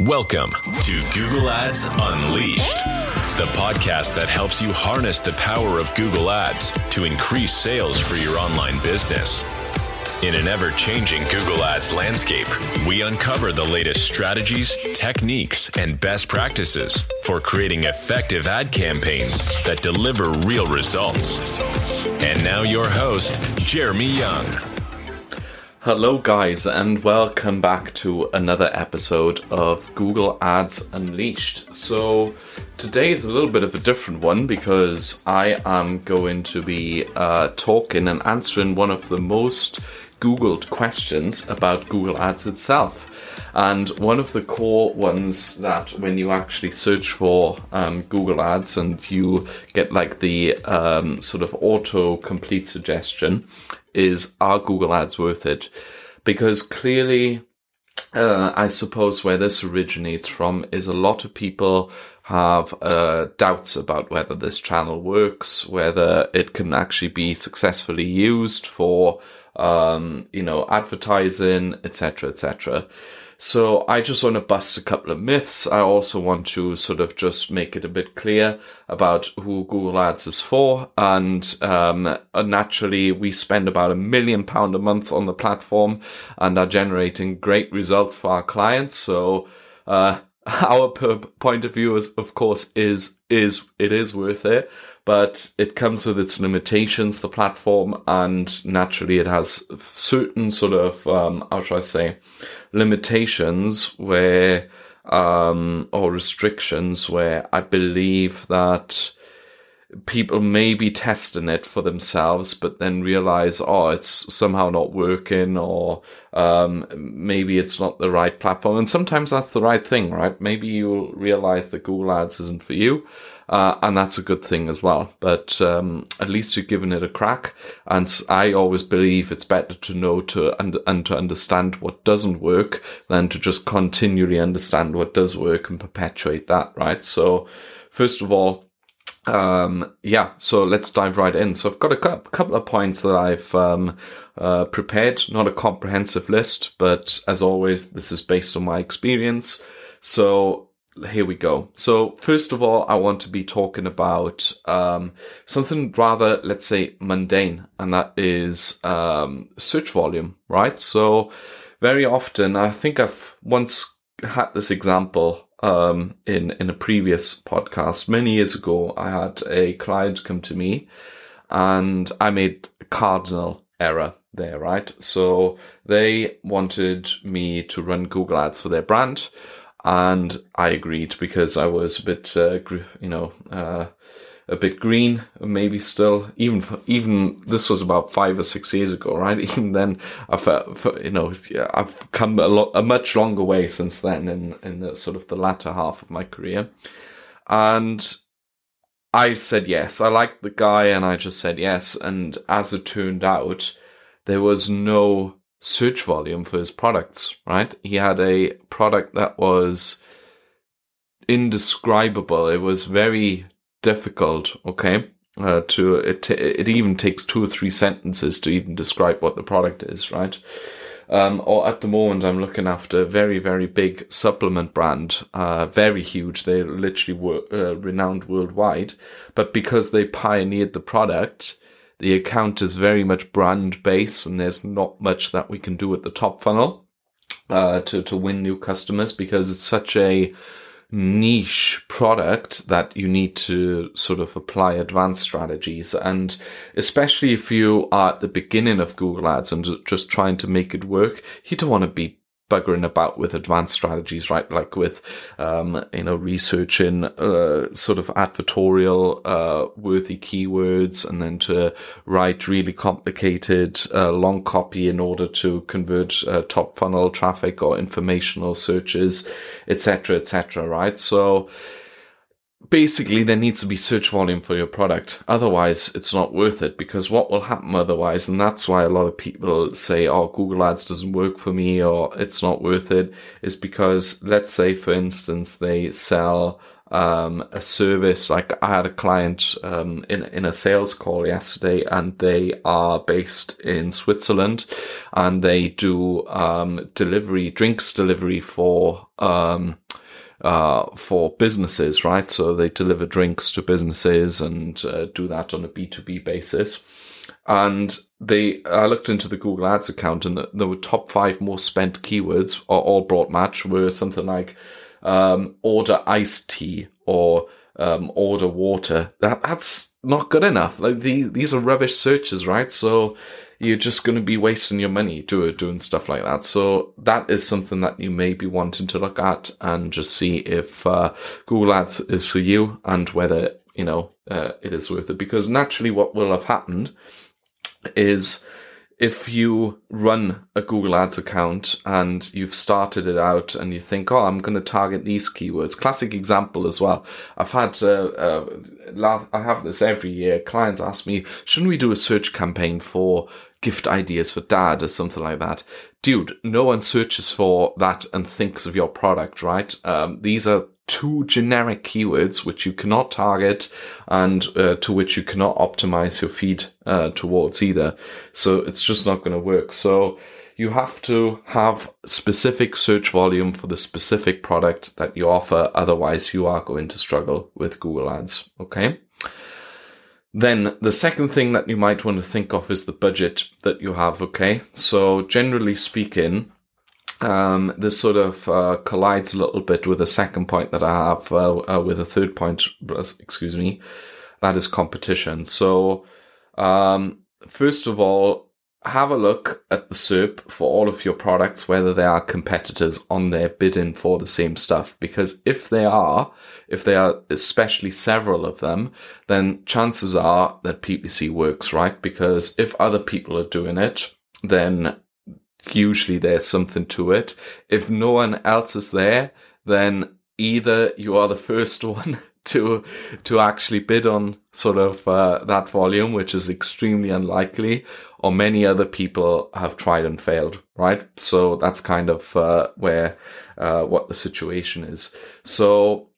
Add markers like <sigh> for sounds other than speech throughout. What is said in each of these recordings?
Welcome to Google Ads Unleashed, the podcast that helps you harness the power of Google Ads to increase sales for your online business. In an ever changing Google Ads landscape, we uncover the latest strategies, techniques, and best practices for creating effective ad campaigns that deliver real results. And now, your host, Jeremy Young. Hello, guys, and welcome back to another episode of Google Ads Unleashed. So, today is a little bit of a different one because I am going to be uh, talking and answering one of the most Googled questions about Google Ads itself. And one of the core ones that when you actually search for um, Google Ads and you get like the um, sort of auto complete suggestion is Are Google Ads worth it? Because clearly, uh, I suppose where this originates from is a lot of people have uh, doubts about whether this channel works, whether it can actually be successfully used for, um, you know, advertising, etc., etc. So I just want to bust a couple of myths. I also want to sort of just make it a bit clear about who Google Ads is for. And um, naturally, we spend about a million pound a month on the platform and are generating great results for our clients. So uh, <laughs> our point of view is, of course, is is it is worth it, but it comes with its limitations. The platform, and naturally, it has certain sort of um, how should I say limitations where um, or restrictions where I believe that people may be testing it for themselves, but then realize, oh, it's somehow not working, or um, maybe it's not the right platform. And sometimes that's the right thing, right? Maybe you'll realize that Google Ads isn't for you. Uh, and that's a good thing as well. But um, at least you're giving it a crack. And I always believe it's better to know to and, and to understand what doesn't work than to just continually understand what does work and perpetuate that, right? So, first of all, um, yeah, so let's dive right in. So I've got a couple of points that I've um, uh, prepared, not a comprehensive list, but as always, this is based on my experience. So here we go. So first of all, I want to be talking about um, something rather, let's say, mundane, and that is um, search volume, right? So very often, I think I've once had this example um, in in a previous podcast many years ago. I had a client come to me, and I made a cardinal error there, right? So they wanted me to run Google Ads for their brand and I agreed because I was a bit, uh, you know, uh, a bit green, maybe still. Even even this was about five or six years ago, <laughs> right? Even then, I felt, you know, I've come a lot, a much longer way since then, in in the sort of the latter half of my career, and I said yes. I liked the guy, and I just said yes. And as it turned out, there was no search volume for his products, right? He had a product that was indescribable. It was very difficult, okay? Uh, to it, it even takes two or three sentences to even describe what the product is, right? Um, or at the moment, I'm looking after a very, very big supplement brand, uh, very huge. They're literally wor- uh, renowned worldwide. But because they pioneered the product, the account is very much brand based and there's not much that we can do at the top funnel uh, to, to win new customers because it's such a niche product that you need to sort of apply advanced strategies. And especially if you are at the beginning of Google Ads and just trying to make it work, you don't want to be buggering about with advanced strategies, right? Like with, um, you know, researching, uh, sort of advertorial, uh, worthy keywords and then to write really complicated, uh, long copy in order to convert, uh, top funnel traffic or informational searches, etc., etc., right? So, basically there needs to be search volume for your product. Otherwise it's not worth it because what will happen otherwise and that's why a lot of people say oh google ads doesn't work for me or it's not worth it is because let's say for instance they sell um, a service. Like I had a client um, in in a sales call yesterday, and they are based in Switzerland, and they do um, delivery drinks delivery for um, uh, for businesses, right? So they deliver drinks to businesses and uh, do that on a B2B basis. And they, I looked into the Google Ads account and the, the top five most spent keywords or all broad match were something like um, order iced tea or um, order water. That that's not good enough. Like these these are rubbish searches, right? So you're just going to be wasting your money doing doing stuff like that. So that is something that you may be wanting to look at and just see if uh, Google Ads is for you and whether you know uh, it is worth it. Because naturally, what will have happened is if you run a Google Ads account and you've started it out and you think, oh, I'm going to target these keywords. Classic example as well. I've had, uh, uh, I have this every year. Clients ask me, shouldn't we do a search campaign for gift ideas for dad or something like that? Dude, no one searches for that and thinks of your product, right? Um, these are two generic keywords which you cannot target and uh, to which you cannot optimize your feed uh, towards either. So it's just not going to work. So you have to have specific search volume for the specific product that you offer. Otherwise, you are going to struggle with Google Ads. Okay. Then the second thing that you might want to think of is the budget that you have. Okay. So generally speaking, um, this sort of uh, collides a little bit with the second point that I have uh, uh, with a third point, excuse me, that is competition. So, um, first of all, have a look at the SERP for all of your products, whether there are competitors on there bidding for the same stuff. Because if they are, if there are especially several of them, then chances are that PPC works, right? Because if other people are doing it, then usually there's something to it. If no one else is there, then either you are the first <laughs> one to to actually bid on sort of uh, that volume, which is extremely unlikely, or many other people have tried and failed. Right, so that's kind of uh, where uh, what the situation is. So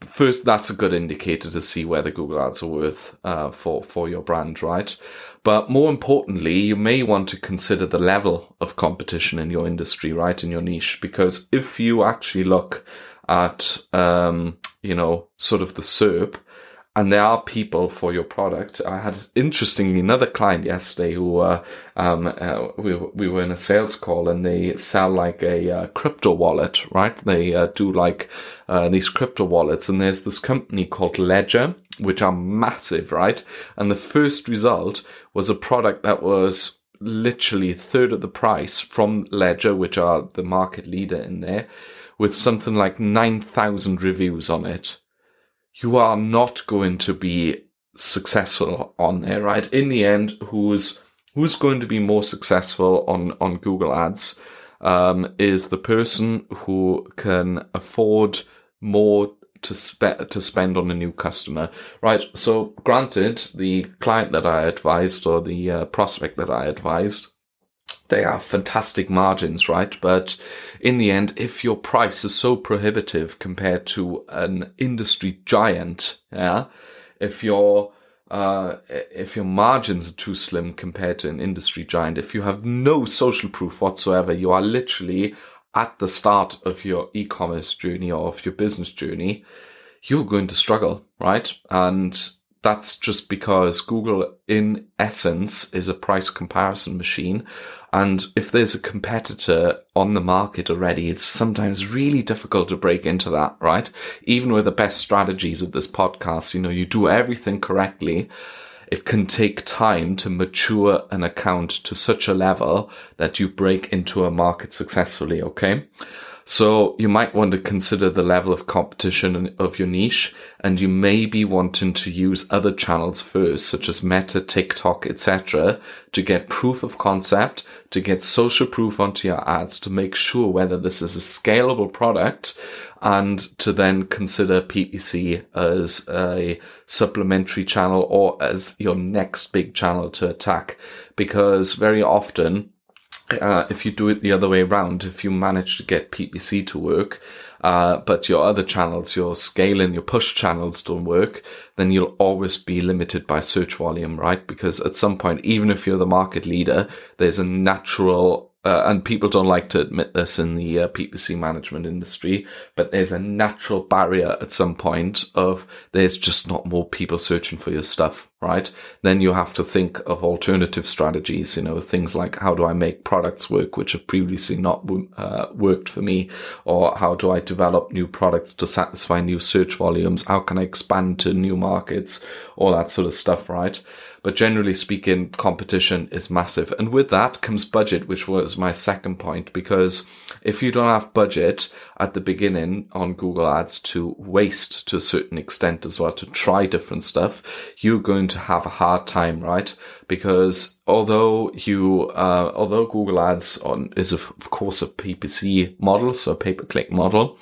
first, that's a good indicator to see whether Google Ads are worth uh, for for your brand, right? But more importantly, you may want to consider the level of competition in your industry, right, in your niche, because if you actually look at, um, you know, sort of the SERP, and there are people for your product. I had interestingly another client yesterday who uh, um, uh, we we were in a sales call and they sell like a uh, crypto wallet, right? They uh, do like uh, these crypto wallets, and there's this company called Ledger, which are massive, right? And the first result was a product that was literally a third of the price from Ledger, which are the market leader in there, with something like nine thousand reviews on it you are not going to be successful on there, right? In the end, who's who's going to be more successful on on Google Ads um, is the person who can afford more to spend to spend on a new customer, right? So, granted, the client that I advised or the uh, prospect that I advised they are fantastic margins, right? But in the end, if your price is so prohibitive compared to an industry giant, yeah, if your uh, if your margins are too slim compared to an industry giant, if you have no social proof whatsoever, you are literally at the start of your e-commerce journey or of your business journey, you're going to struggle, right? And that's just because Google, in essence, is a price comparison machine. And if there's a competitor on the market already, it's sometimes really difficult to break into that, right? Even with the best strategies of this podcast, you know, you do everything correctly. It can take time to mature an account to such a level that you break into a market successfully, okay? So you might want to consider the level of competition of your niche and you may be wanting to use other channels first, such as Meta, TikTok, etc., to get proof of concept, to get social proof onto your ads, to make sure whether this is a scalable product and to then consider PPC as a supplementary channel or as your next big channel to attack. Because very often uh, if you do it the other way around, if you manage to get PPC to work, uh, but your other channels, your scaling, your push channels don't work, then you'll always be limited by search volume, right? Because at some point, even if you're the market leader, there's a natural uh, and people don't like to admit this in the uh, PPC management industry, but there's a natural barrier at some point of there's just not more people searching for your stuff, right? Then you have to think of alternative strategies, you know, things like how do I make products work, which have previously not uh, worked for me, or how do I develop new products to satisfy new search volumes? How can I expand to new markets? All that sort of stuff, right? But generally speaking, competition is massive. And with that comes budget, which was my second point, because if you don't have budget at the beginning on Google Ads to waste to a certain extent as well, to try different stuff, you're going to have a hard time, right? Because although you, uh, although Google Ads on is of, course a PPC model, so a pay-per-click model,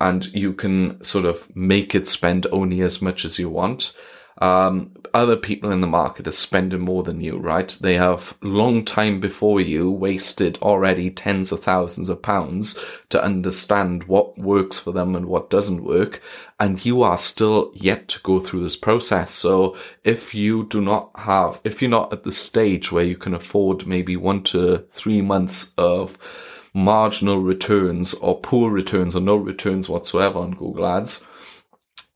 and you can sort of make it spend only as much as you want um, other people in the market are spending more than you, right? They have long time before you wasted already tens of thousands of pounds to understand what works for them and what doesn't work. And you are still yet to go through this process. So if you do not have, if you're not at the stage where you can afford maybe one to three months of marginal returns or poor returns or no returns whatsoever on Google Ads,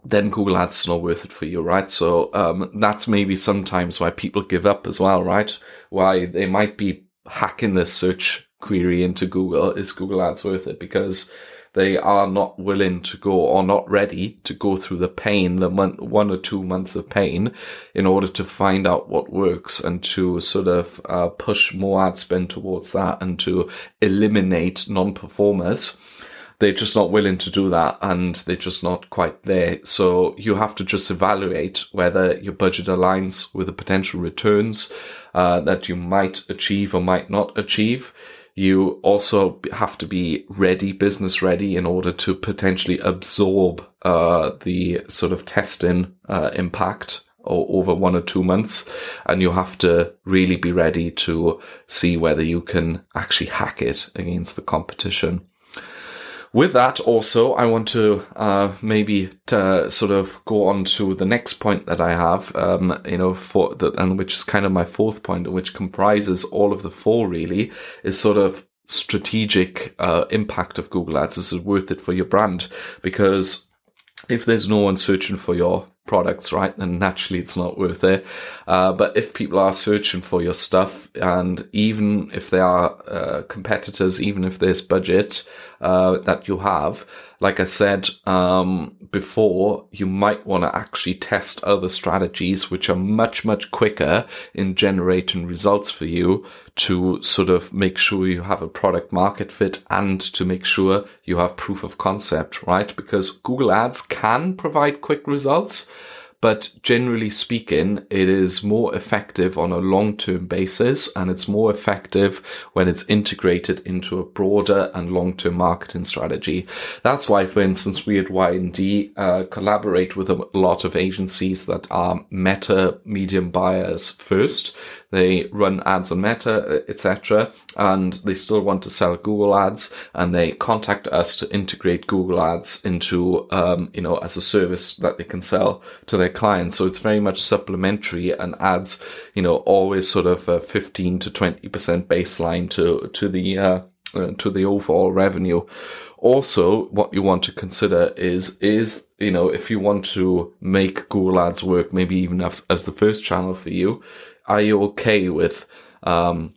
then Google Ads is not worth it for you, right? So um, that's maybe sometimes why people give up as well, right? Why they might be hacking this search query into Google. Is Google Ads worth it? Because they are not willing to go or not ready to go through the pain, the month, one or two months of pain in order to find out what works and to sort of uh, push more ad spend towards that and to eliminate non-performers they're just not willing to do that and they're just not quite there. So you have to just evaluate whether your budget aligns with the potential returns uh, that you might achieve or might not achieve. You also have to be ready, business ready, in order to potentially absorb uh, the sort of testing uh, impact over one or two months and you have to really be ready to see whether you can actually hack it against the competition with that, also, I want to uh, maybe to sort of go on to the next point that I have, um, you know, for the, and which is kind of my fourth point, which comprises all of the four really, is sort of strategic uh, impact of Google Ads. This is worth it for your brand because if there's no one searching for your products, right, then naturally it's not worth it. Uh, but if people are searching for your stuff, and even if they are uh, competitors, even if there's budget uh, that you have, like I said um, before, you might want to actually test other strategies which are much, much quicker in generating results for you to sort of make sure you have a product market fit and to make sure you have proof of concept, right? Because Google Ads can provide quick results but generally speaking, it is more effective on a long-term basis and it's more effective when it's integrated into a broader and long-term marketing strategy. That's why, for instance, we at Y&D uh, collaborate with a lot of agencies that are meta medium buyers first they run ads on Meta, etc., and they still want to sell Google Ads, and they contact us to integrate Google Ads into, um, you know, as a service that they can sell to their clients. So it's very much supplementary and adds, you know, always sort of a 15 to 20% baseline to to the uh, uh, to the overall revenue. Also, what you want to consider is, is, you know, if you want to make Google Ads work, maybe even as, as the first channel for you, are you okay with um,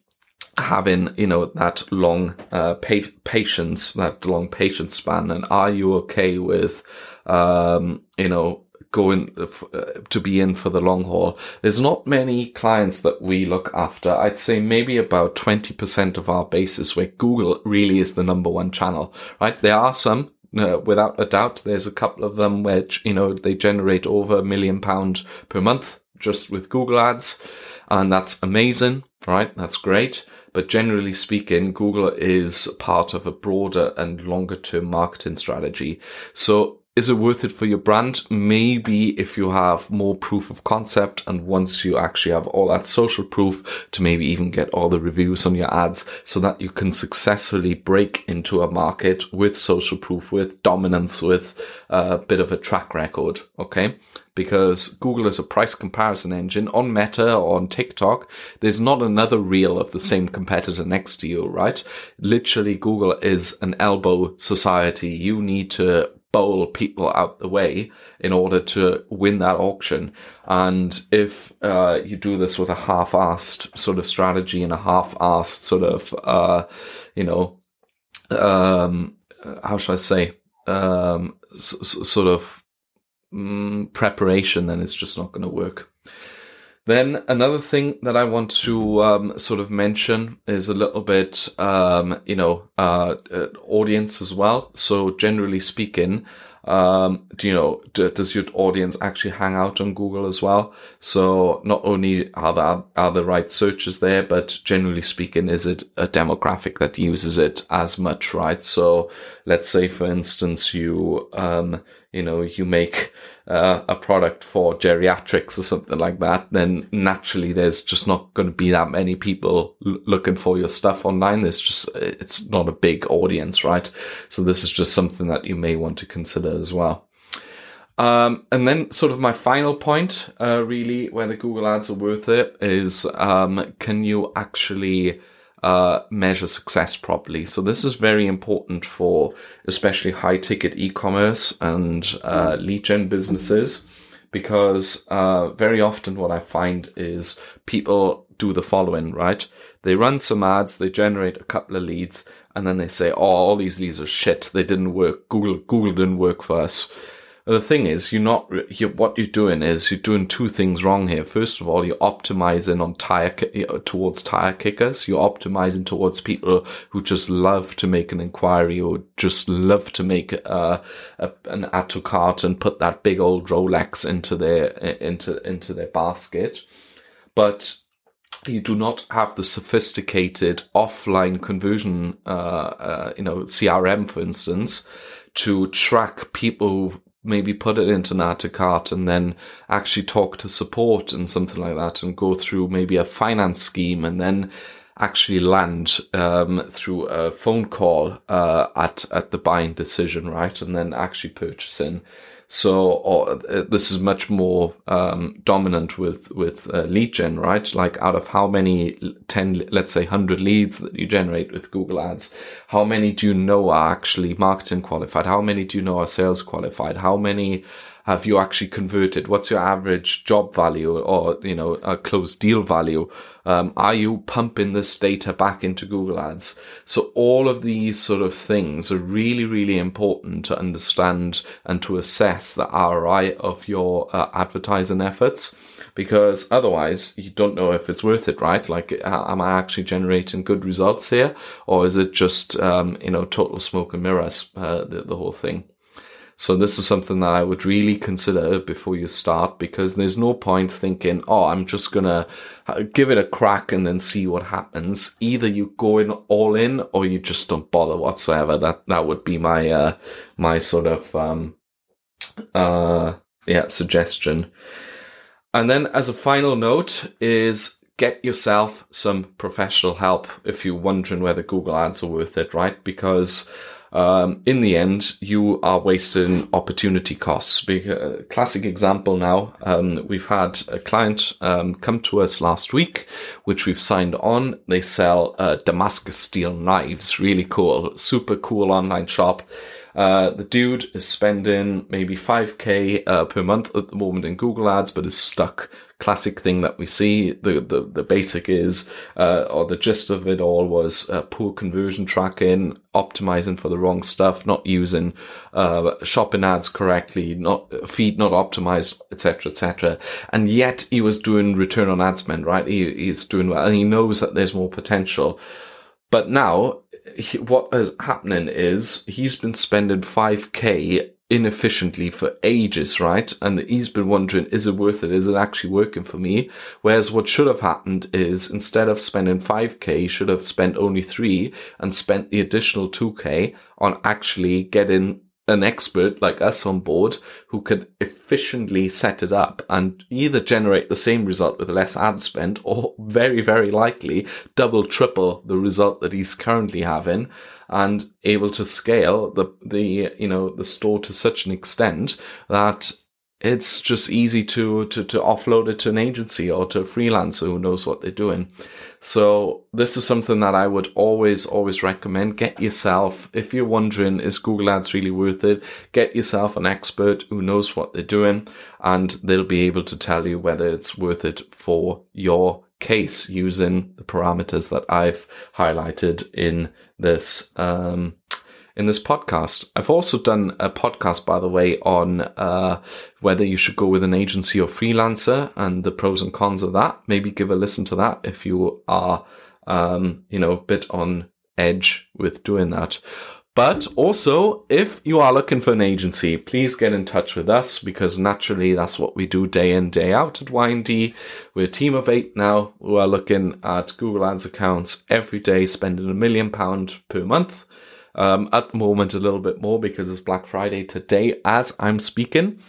having you know that long uh, pa- patience, that long patience span, and are you okay with um, you know going uh, to be in for the long haul. There's not many clients that we look after. I'd say maybe about 20% of our basis where Google really is the number one channel, right? There are some uh, without a doubt, there's a couple of them which, you know, they generate over a million pound per month just with Google ads. And that's amazing, right? That's great. But generally speaking, Google is part of a broader and longer term marketing strategy. So is it worth it for your brand? Maybe if you have more proof of concept and once you actually have all that social proof to maybe even get all the reviews on your ads so that you can successfully break into a market with social proof, with dominance, with a bit of a track record. Okay. Because Google is a price comparison engine on Meta or on TikTok. There's not another reel of the same competitor next to you, right? Literally, Google is an elbow society. You need to bowl people out the way in order to win that auction. And if uh, you do this with a half-assed sort of strategy and a half-assed sort of, uh, you know, um, how should I say, um, s- sort of mm, preparation, then it's just not going to work. Then another thing that I want to um, sort of mention is a little bit, um, you know, uh, uh, audience as well. So generally speaking, um, do you know, do, does your audience actually hang out on Google as well? So not only are there, are the right searches there, but generally speaking, is it a demographic that uses it as much, right? So let's say, for instance, you, um, you know, you make uh, a product for geriatrics or something like that, then naturally there's just not going to be that many people l- looking for your stuff online. There's just, it's not a big audience, right? So this is just something that you may want to consider as well. Um, and then sort of my final point, uh, really, where the Google ads are worth it is, um, can you actually, uh, measure success properly. So this is very important for especially high ticket e-commerce and uh, lead gen businesses because uh, very often what I find is people do the following, right? They run some ads, they generate a couple of leads, and then they say, "Oh, all these leads are shit. They didn't work. Google Google didn't work for us." The thing is, you're not, you're, what you're doing is you're doing two things wrong here. First of all, you're optimizing on tire, towards tire kickers. You're optimizing towards people who just love to make an inquiry or just love to make a, a, an add to cart and put that big old Rolex into their, into, into their basket. But you do not have the sophisticated offline conversion, uh, uh, you know, CRM, for instance, to track people maybe put it into an to cart and then actually talk to support and something like that and go through maybe a finance scheme and then actually land um, through a phone call uh, at at the buying decision, right, and then actually purchasing. So or, uh, this is much more um, dominant with with uh, lead gen, right? Like out of how many ten, let's say, hundred leads that you generate with Google Ads, how many do you know are actually marketing qualified? How many do you know are sales qualified? How many have you actually converted? What's your average job value or, you know, a closed deal value? Um, are you pumping this data back into Google Ads? So all of these sort of things are really, really important to understand and to assess the ROI of your uh, advertising efforts because otherwise you don't know if it's worth it, right? Like, am I actually generating good results here, or is it just um, you know total smoke and mirrors, uh, the the whole thing? So this is something that I would really consider before you start because there's no point thinking, oh, I'm just gonna uh, give it a crack and then see what happens. Either you go in all in or you just don't bother whatsoever. That that would be my uh, my sort of um, uh, yeah suggestion. And then as a final note is get yourself some professional help if you're wondering whether Google Ads are worth it, right? Because um, in the end, you are wasting opportunity costs. A classic example now, um, we've had a client um, come to us last week, which we've signed on. They sell uh, Damascus steel knives, really cool, super cool online shop. Uh, the dude is spending maybe 5k uh, per month at the moment in Google Ads, but is stuck. Classic thing that we see. The the, the basic is, uh, or the gist of it all was uh, poor conversion tracking, optimizing for the wrong stuff, not using uh, shopping ads correctly, not feed not optimized, etc., etc. And yet he was doing return on ad spend, right? He, he's doing well, and he knows that there's more potential. But now, he, what is happening is he's been spending 5k inefficiently for ages, right? And he's been wondering, is it worth it? Is it actually working for me? Whereas what should have happened is instead of spending 5k, he should have spent only three and spent the additional 2k on actually getting an expert like us on board who could efficiently set it up and either generate the same result with less ad spend or very, very likely double, triple the result that he's currently having and able to scale the, the, you know, the store to such an extent that it's just easy to, to, to offload it to an agency or to a freelancer who knows what they're doing. So this is something that I would always, always recommend. Get yourself, if you're wondering, is Google Ads really worth it? Get yourself an expert who knows what they're doing and they'll be able to tell you whether it's worth it for your case using the parameters that I've highlighted in this, um, in this podcast. I've also done a podcast, by the way, on uh, whether you should go with an agency or freelancer and the pros and cons of that. Maybe give a listen to that if you are, um, you know, a bit on edge with doing that. But also, if you are looking for an agency, please get in touch with us because naturally that's what we do day in, day out at YND. We're a team of eight now who are looking at Google Ads accounts every day, spending a million pound per month. Um, at the moment, a little bit more because it's Black Friday today as I'm speaking.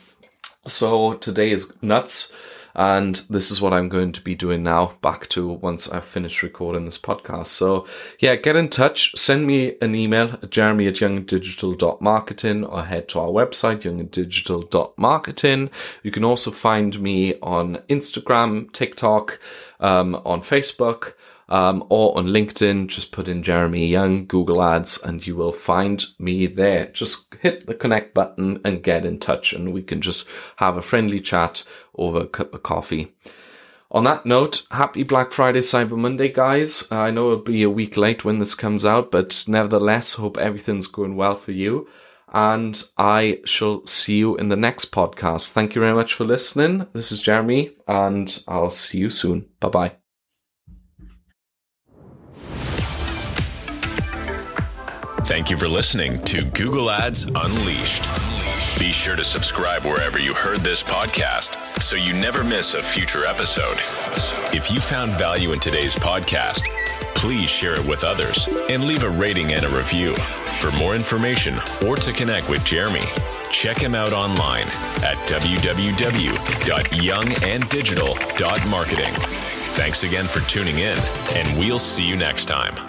So today is nuts. And this is what I'm going to be doing now, back to once I've finished recording this podcast. So, yeah, get in touch. Send me an email at jeremy at youngdigital.marketing or head to our website, youngdigital.marketing. You can also find me on Instagram, TikTok, um, on Facebook um, or on LinkedIn, just put in Jeremy Young, Google Ads, and you will find me there. Just hit the connect button and get in touch, and we can just have a friendly chat over a cup of coffee. On that note, happy Black Friday, Cyber Monday, guys. I know it'll be a week late when this comes out, but nevertheless, hope everything's going well for you. And I shall see you in the next podcast. Thank you very much for listening. This is Jeremy, and I'll see you soon. Bye bye. Thank you for listening to Google Ads Unleashed. Be sure to subscribe wherever you heard this podcast so you never miss a future episode. If you found value in today's podcast, please share it with others and leave a rating and a review. For more information or to connect with Jeremy, check him out online at www.younganddigital.marketing. Thanks again for tuning in, and we'll see you next time.